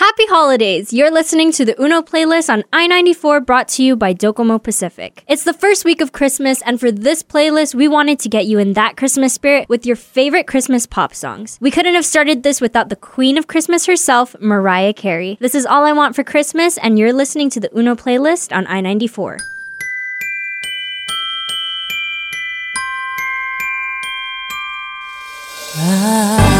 Happy holidays! You're listening to the Uno playlist on I 94 brought to you by Docomo Pacific. It's the first week of Christmas, and for this playlist, we wanted to get you in that Christmas spirit with your favorite Christmas pop songs. We couldn't have started this without the queen of Christmas herself, Mariah Carey. This is All I Want for Christmas, and you're listening to the Uno playlist on I 94. Ah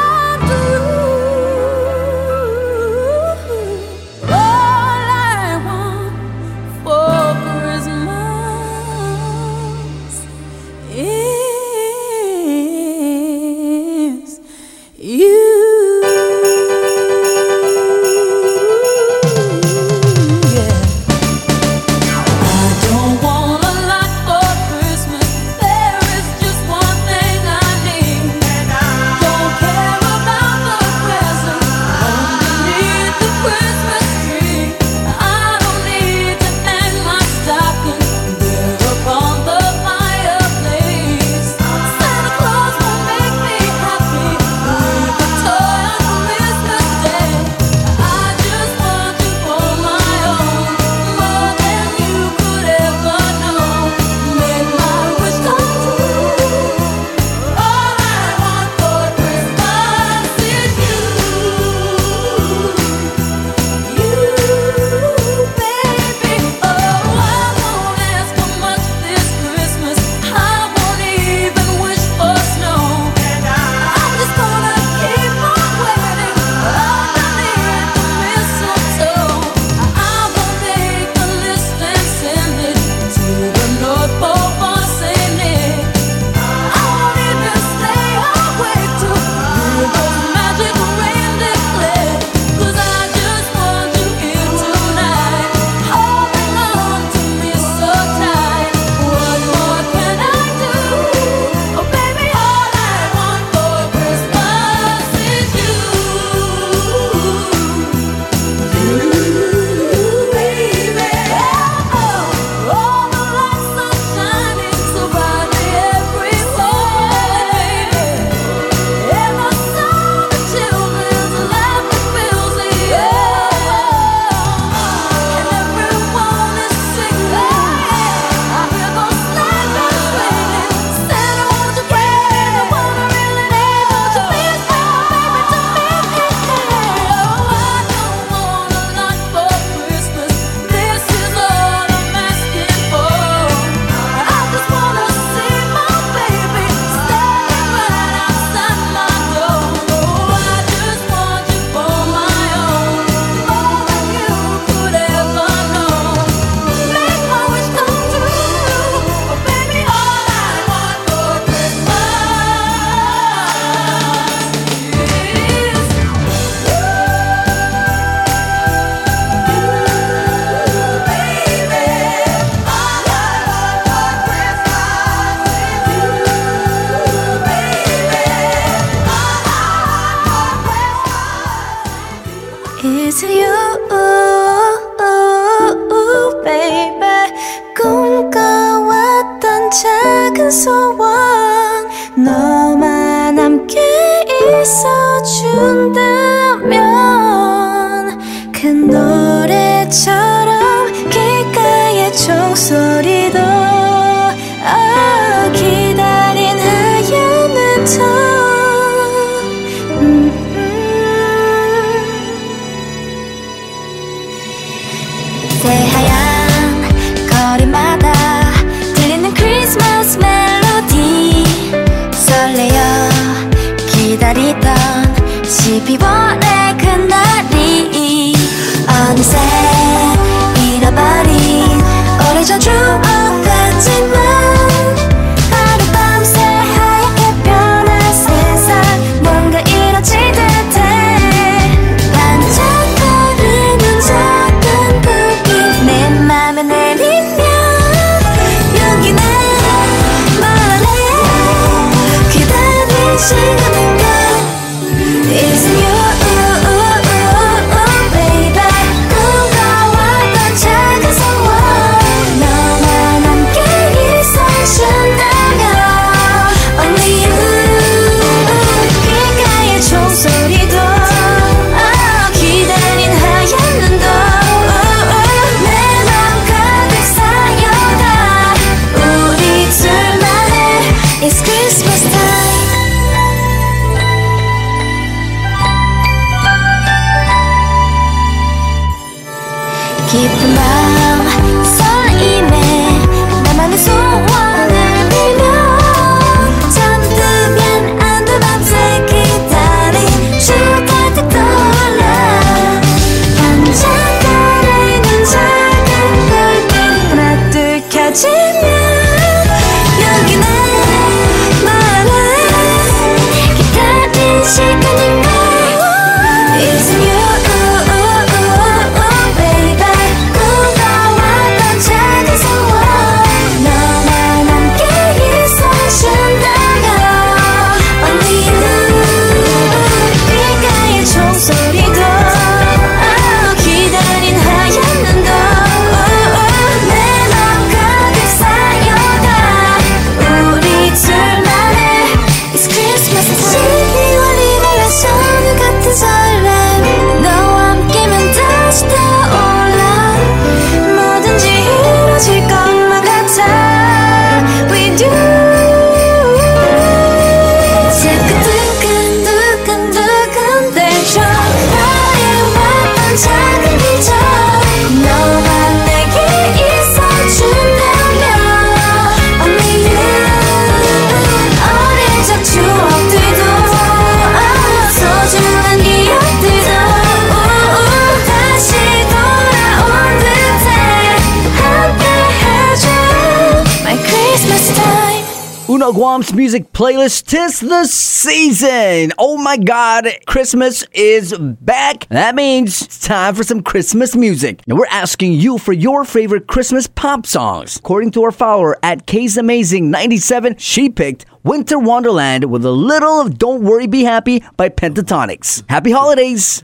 Uno music playlist tis the season. Oh my god, Christmas is back. That means it's time for some Christmas music. And we're asking you for your favorite Christmas pop songs. According to our follower at K's Amazing 97, she picked Winter Wonderland with a little of Don't Worry Be Happy by Pentatonix. Happy holidays!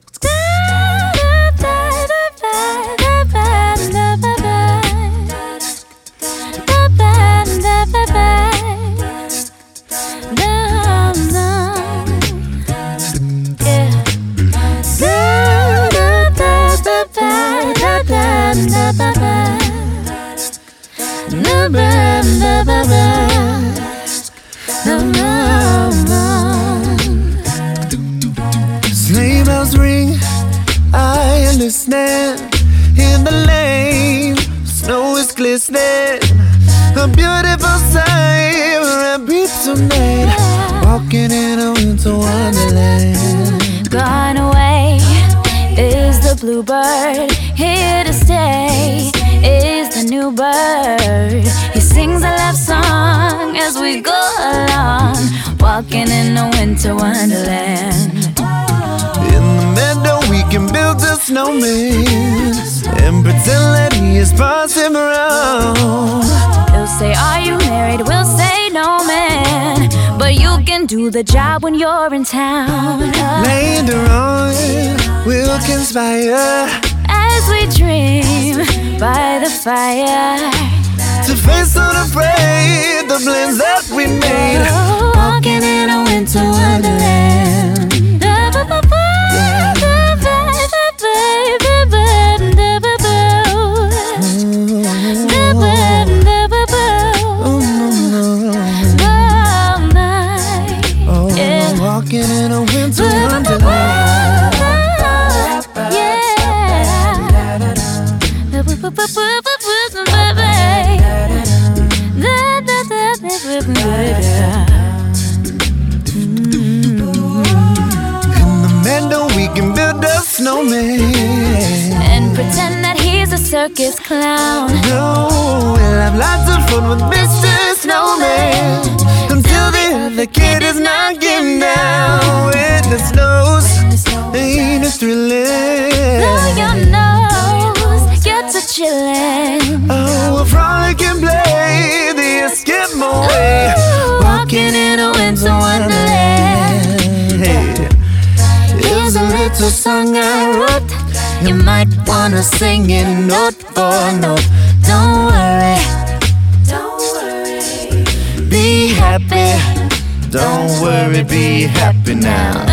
Bells ring, I in the lane. Snow is glistening, a beautiful sight. Walking in a winter wonderland. Gone away is the bluebird. Here to stay new bird. He sings a love song as we go along, walking in a winter wonderland. In the meadow, we can build a snowman and pretend that he is Parson Brown. He'll say, Are you married? We'll say, No, man. But you can do the job when you're in town. Later on, we'll conspire We dream by the fire. to face unafraid the plans that we made. Walking in a winter wonderland. And pretend that he's a circus clown. We'll have lots of fun with Mr. Snowman until the other kid is down. It thrilling? Blow your nose, chillin'. Oh, a frolic and play the Eskimo way. Walking in a winter wonderland. Hey, here's a little song I wrote. You might wanna sing it note for note. Don't worry, Don't worry. be happy. Don't worry, be happy now.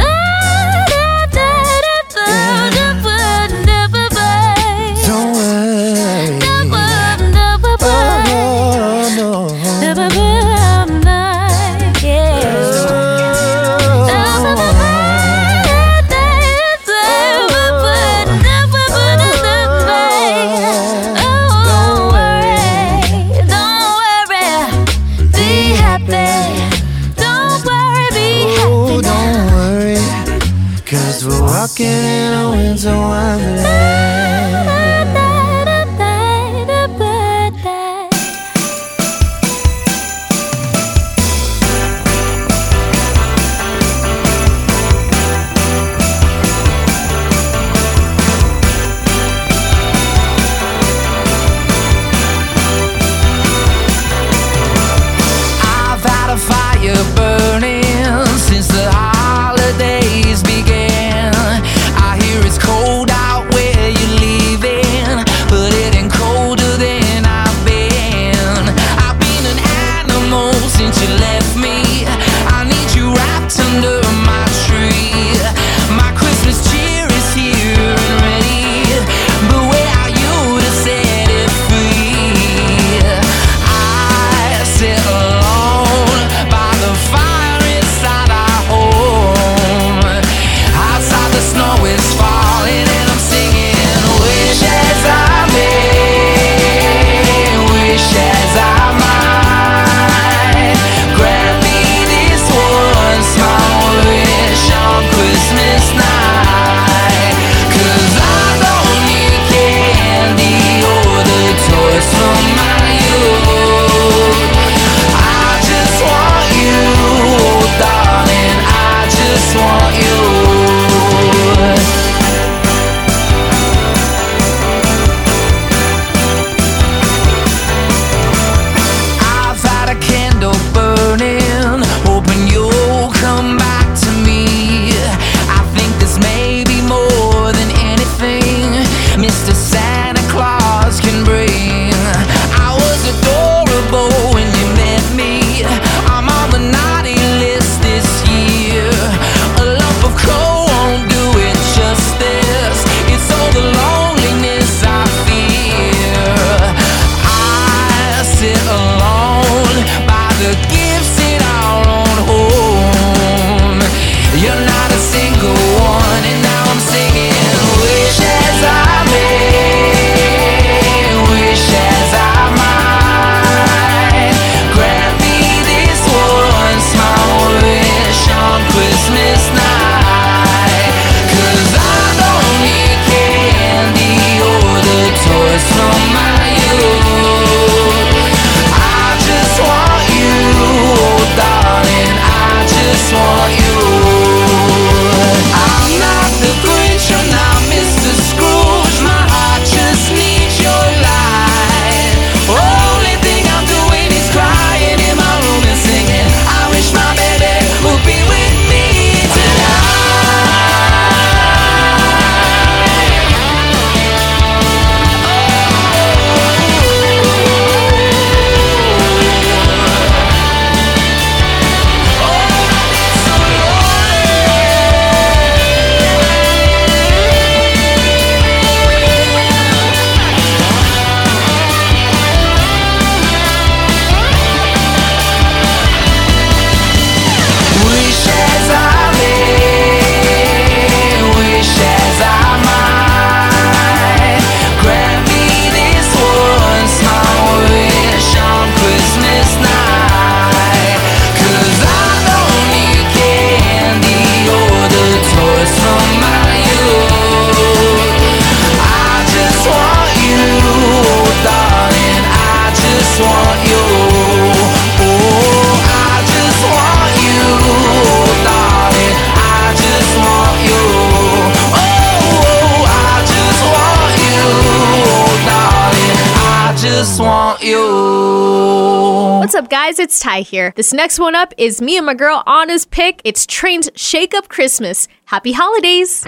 it's Ty here. This next one up is me and my girl Anna's pick. It's Train's Shake Up Christmas. Happy holidays!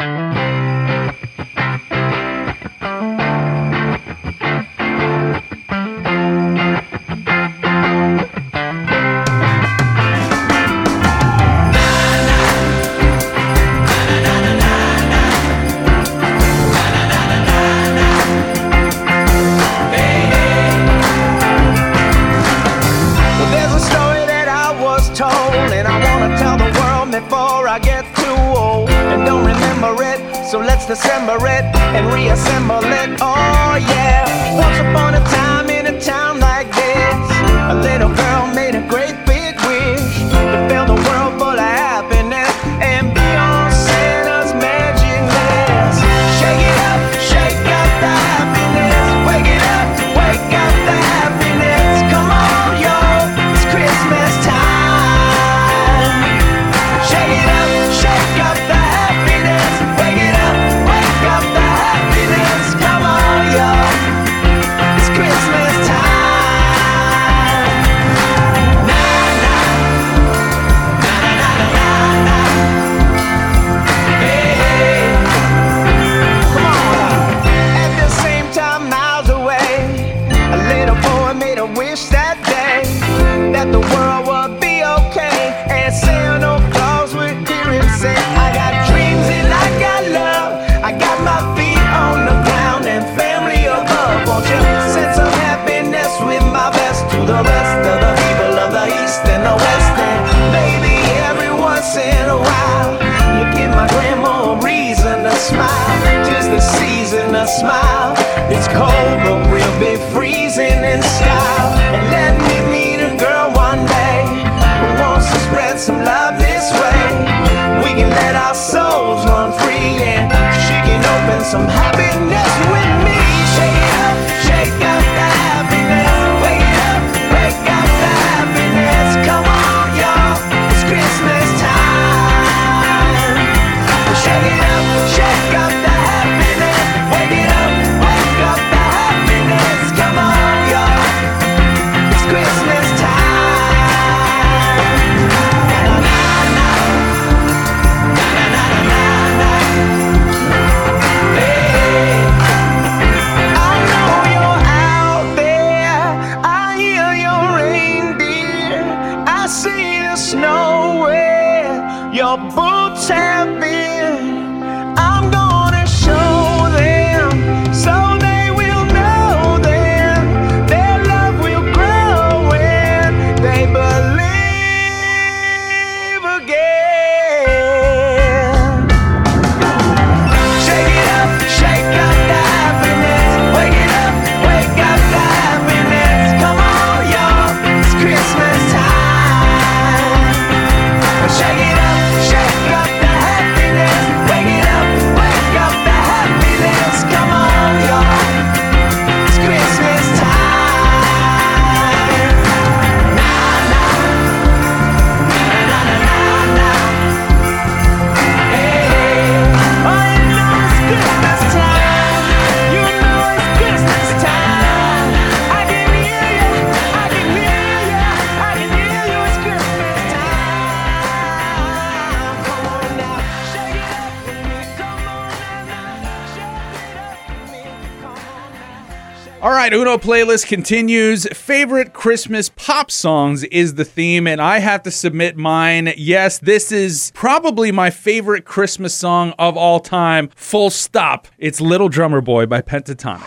disassemble it and reassemble it. Oh, yeah. right, Uno playlist continues. Favorite Christmas pop songs is the theme, and I have to submit mine. Yes, this is probably my favorite Christmas song of all time. Full stop. It's Little Drummer Boy by Pentatonic.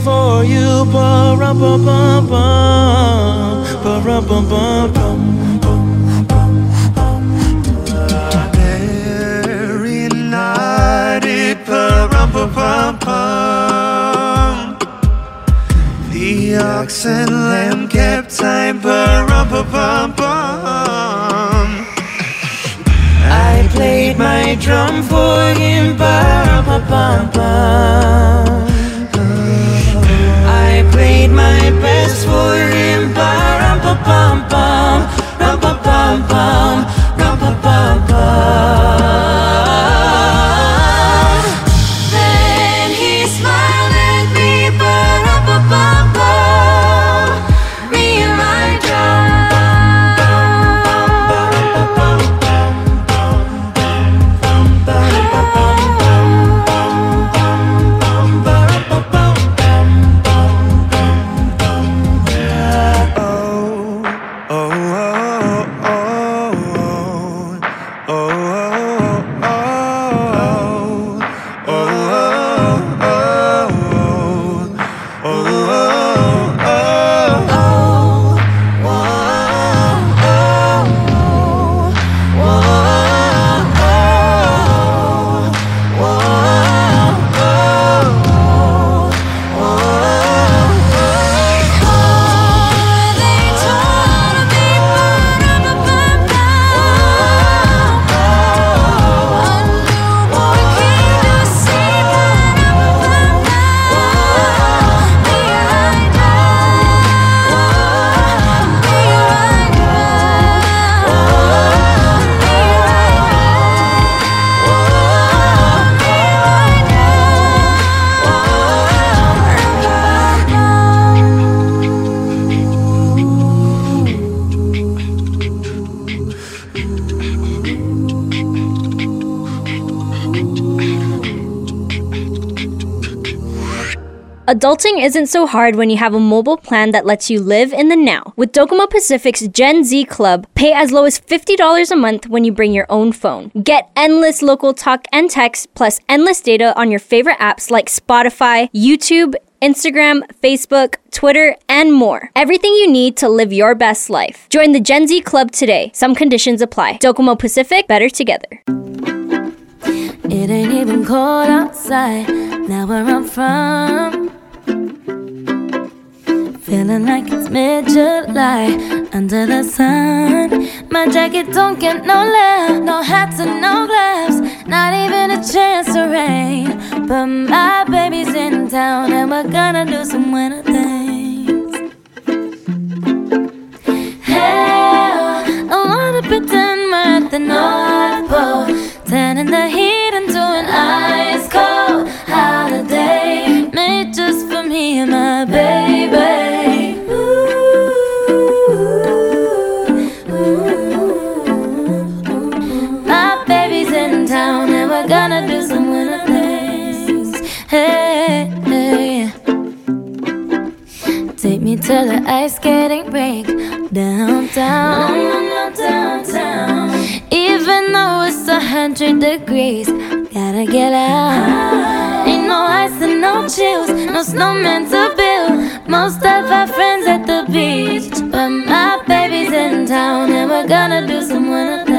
for you. Ba rum bum bum bum, ba rum bum bum bum. The ox and lamb kept time, ba rum bum bum bum. I played my drum for him, ba rum bum bum played my best for him. Ba-ram-pa-pam-pam, ram-pa-pam-pam, ram-pa-pam-pam. Adulting isn't so hard when you have a mobile plan that lets you live in the now. With Docomo Pacific's Gen Z Club, pay as low as $50 a month when you bring your own phone. Get endless local talk and text, plus endless data on your favorite apps like Spotify, YouTube, Instagram, Facebook, Twitter, and more. Everything you need to live your best life. Join the Gen Z Club today. Some conditions apply. Docomo Pacific, better together. It ain't even cold outside, now where I'm from. Feeling like it's mid July under the sun. My jacket don't get no love, no hats and no gloves, not even a chance to rain. But my baby's in town and we're gonna do some winter things. Get out. Ain't no ice and no chills, no snowman to build. Most of our friends at the beach, but my baby's in town and we're gonna do some winter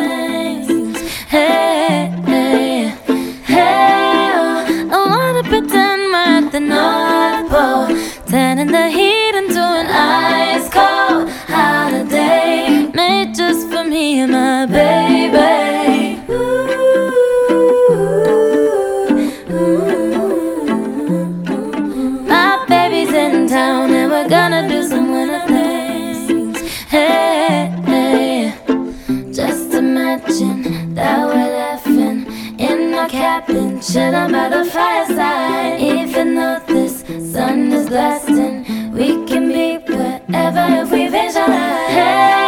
Hey, hey. Just imagine that we're laughing in our cabin, chilling by the fireside. Even though this sun is blasting, we can be wherever if we visualize. Hey,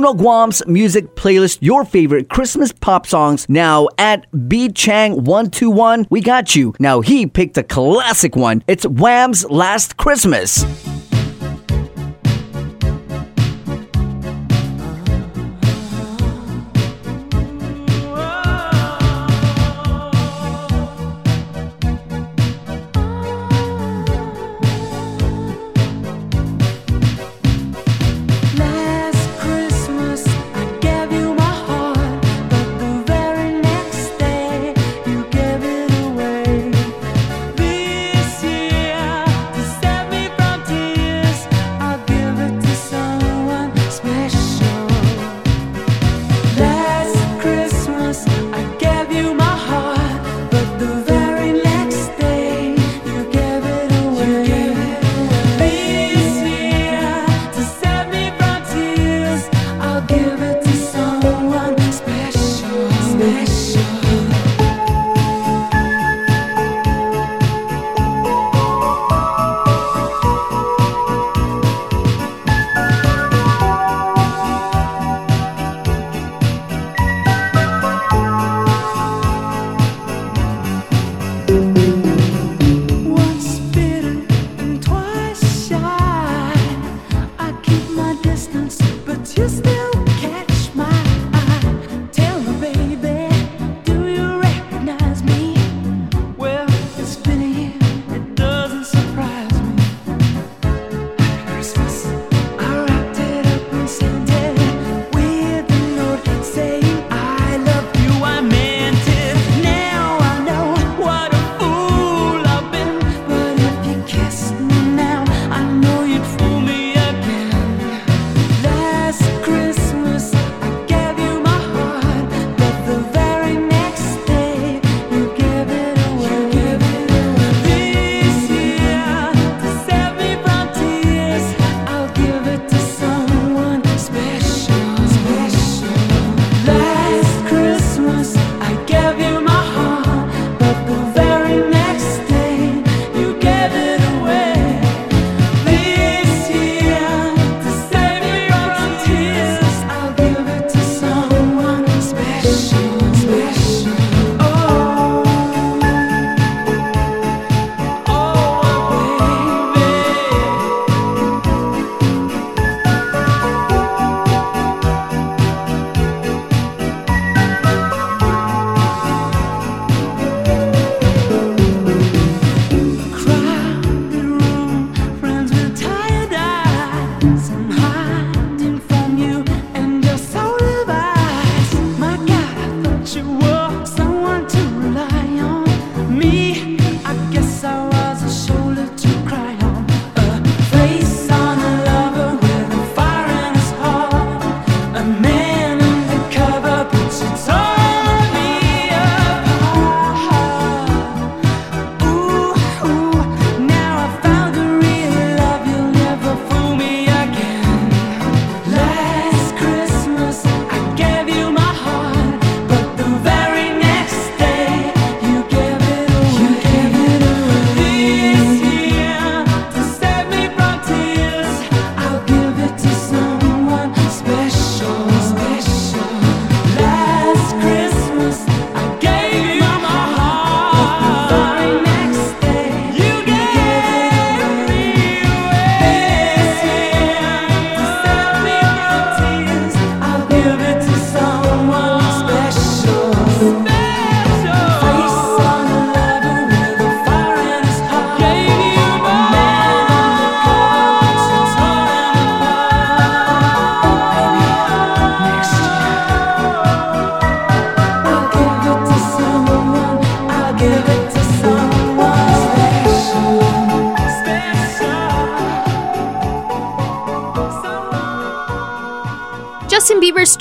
Uno Guam's music playlist, your favorite Christmas pop songs. Now at B Chang121, we got you. Now he picked a classic one. It's Wham's Last Christmas.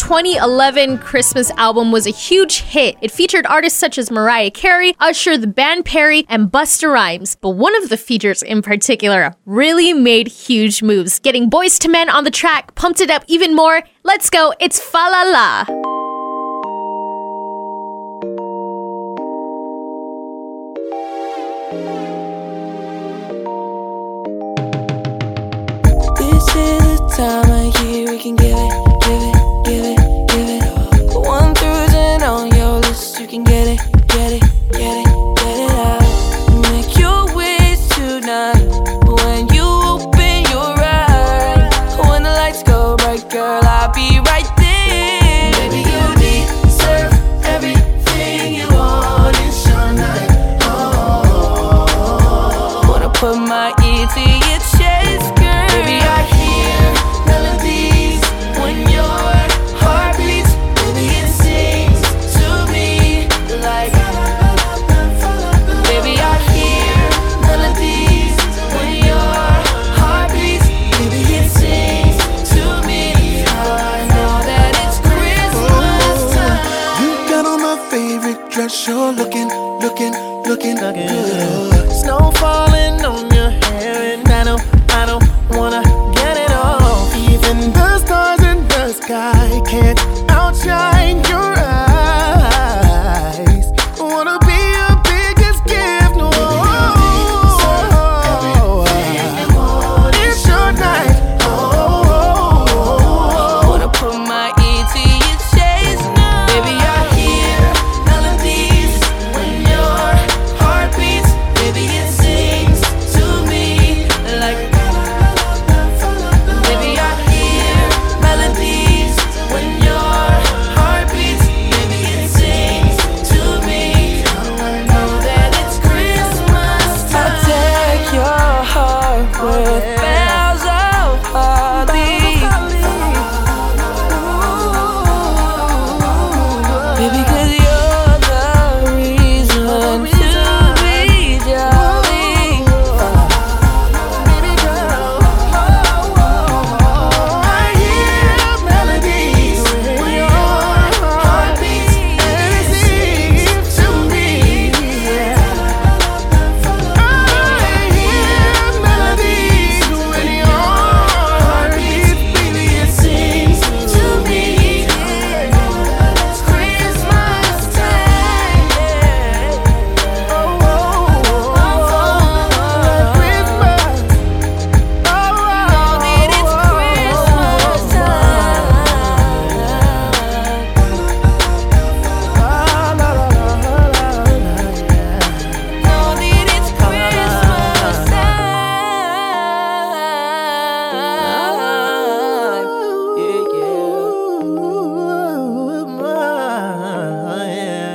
2011 Christmas album was a huge hit. It featured artists such as Mariah Carey, Usher, The Band Perry, and Busta Rhymes. But one of the features in particular really made huge moves, getting Boyz II Men on the track, pumped it up even more. Let's go, it's Fa La La. time I hear we can it can get it.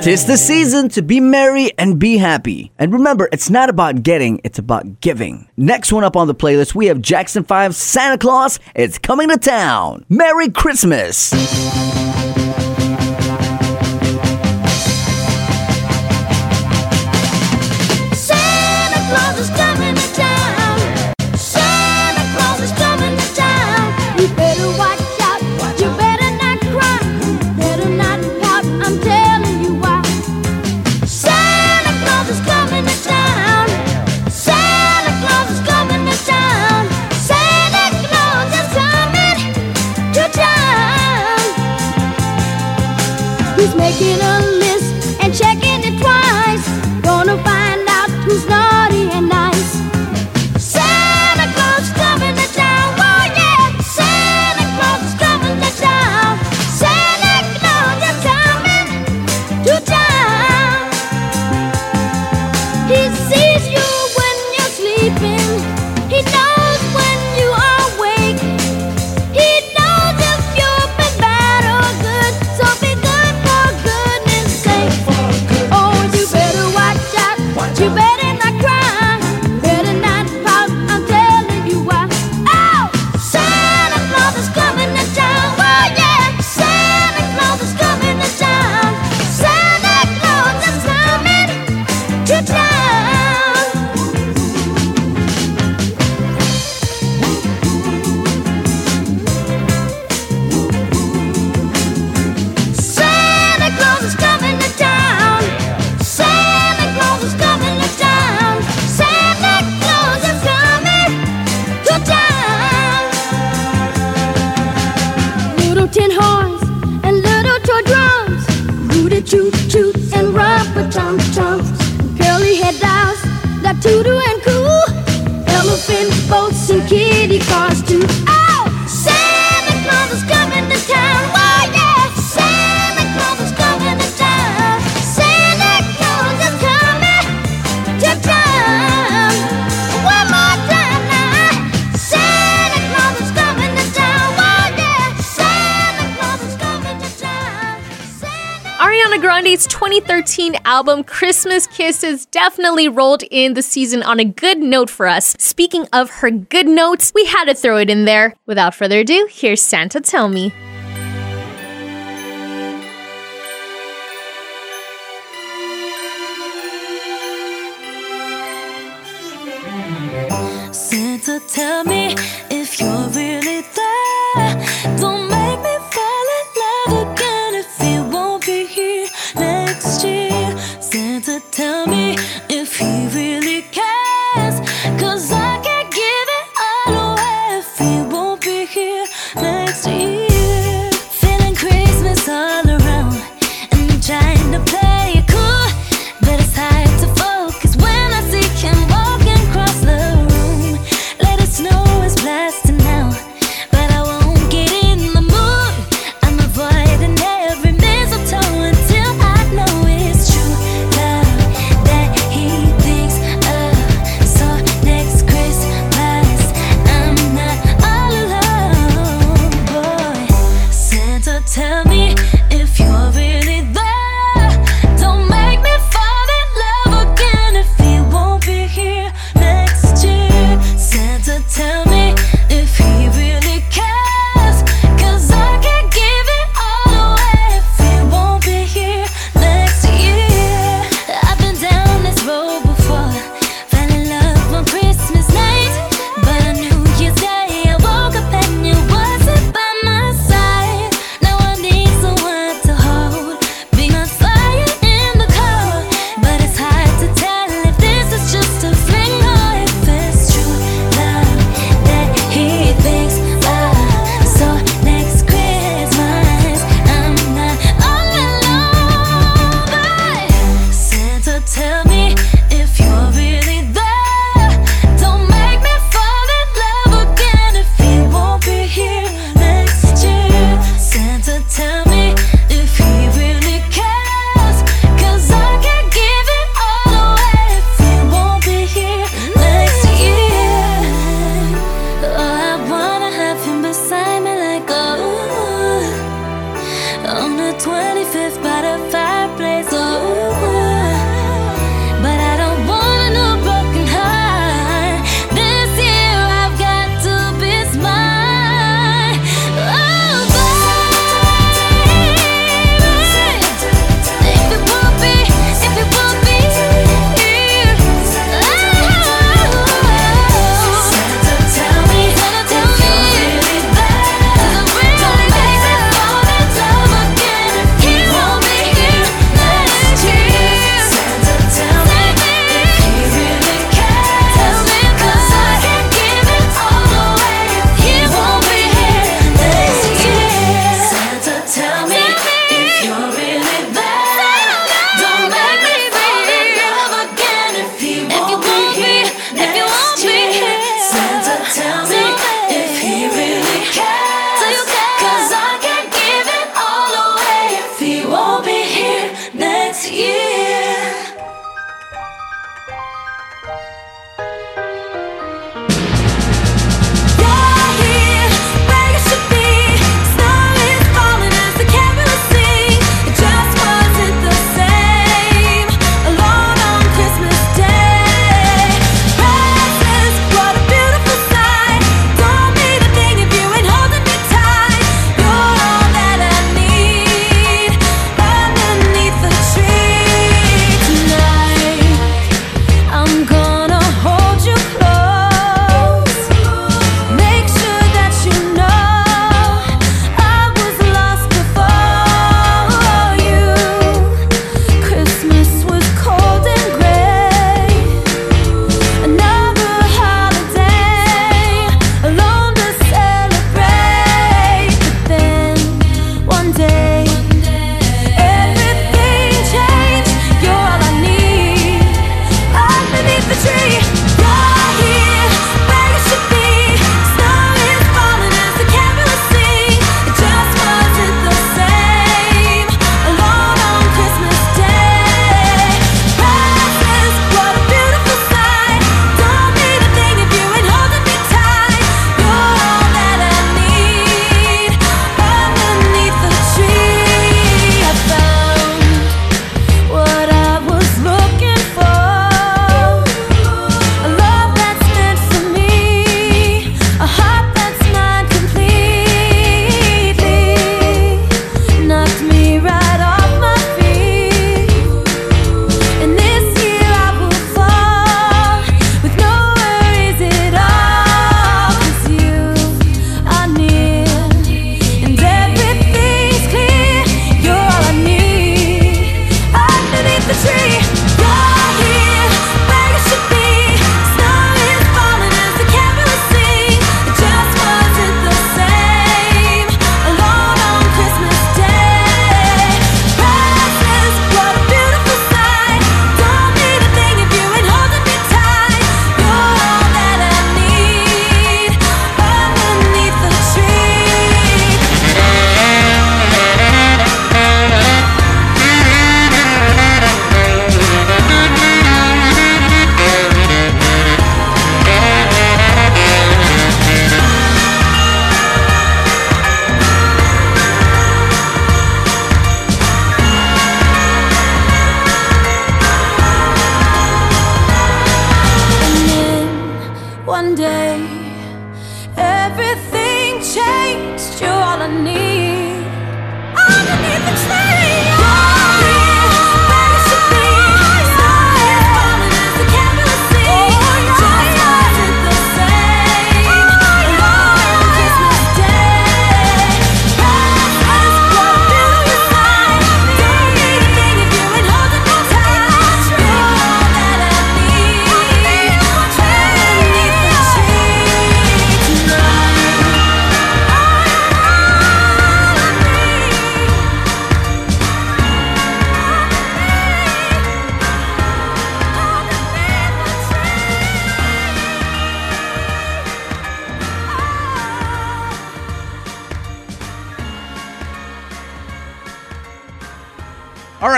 Tis the season to be merry and be happy. And remember, it's not about getting, it's about giving. Next one up on the playlist, we have Jackson 5's Santa Claus. It's coming to town. Merry Christmas. Ariana Grande's 2013 album Christmas Kisses definitely rolled in the season on a good note for us. Speaking of her good notes, we had to throw it in there. Without further ado, here's Santa Tell Me. Santa, tell me if you're really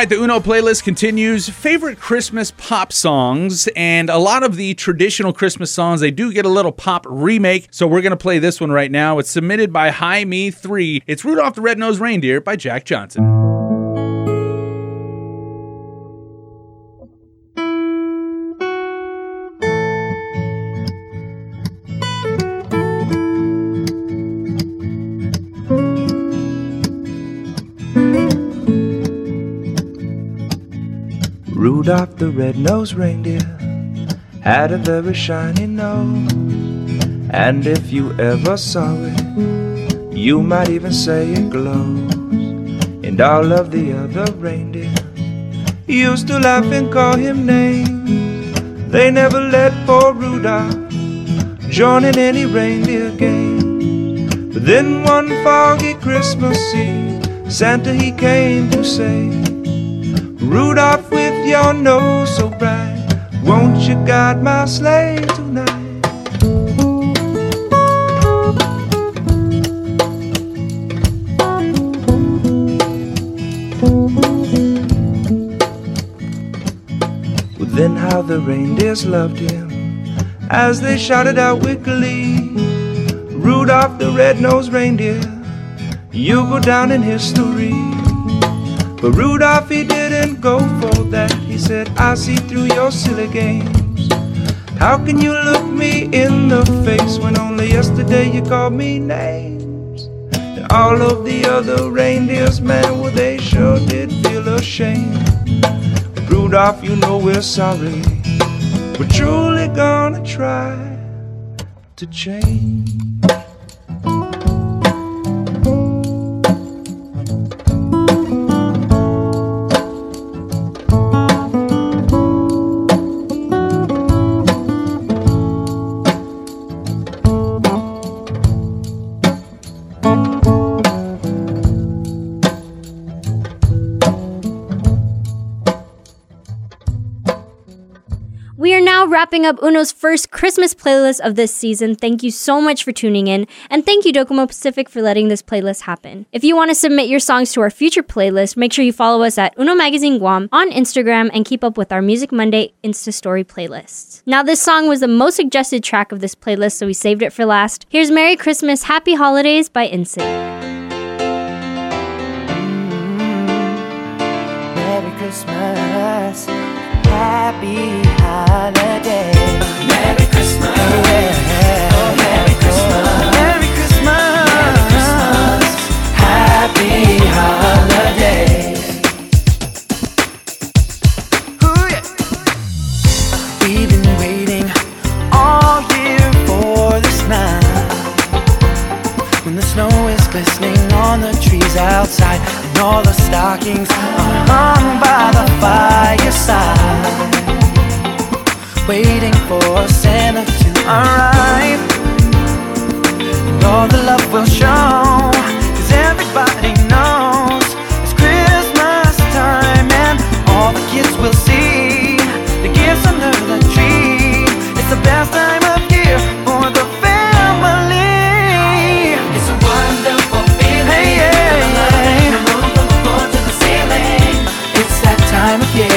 the Uno playlist continues. Favorite Christmas pop songs, and a lot of the traditional Christmas songs, they do get a little pop remake. So we're going to play this one right now. It's submitted by High Me 3. It's Rudolph the Red-Nosed Reindeer by Jack Johnson. The red-nosed reindeer had a very shiny nose. And if you ever saw it, you might even say it glows. And all of the other reindeer used to laugh and call him names. They never let poor Rudolph join in any reindeer game. But then one foggy Christmas Eve, Santa he came to say, Rudolph with your nose so bright, won't you guide my sleigh tonight? Well, then how the reindeers loved him as they shouted out glee, Rudolph the red-nosed reindeer, you go down in history. But Rudolph, he didn't go for that. He said, I see through your silly games. How can you look me in the face when only yesterday you called me names? And all of the other reindeers, man, well, they sure did feel ashamed. Rudolph, you know we're sorry. We're truly gonna try to change. Wrapping up Uno's first Christmas playlist of this season. Thank you so much for tuning in, and thank you, Docomo Pacific, for letting this playlist happen. If you want to submit your songs to our future playlist, make sure you follow us at Uno Magazine Guam on Instagram and keep up with our Music Monday Insta Story playlists. Now, this song was the most suggested track of this playlist, so we saved it for last. Here's Merry Christmas, Happy Holidays by NSYNC. Mm-hmm. Merry Christmas, Happy. Outside and all the stockings are hung by the fireside. Waiting for Santa to arrive. And all the love will show cause everybody knows it's Christmas time and all the kids will see the gifts under the that time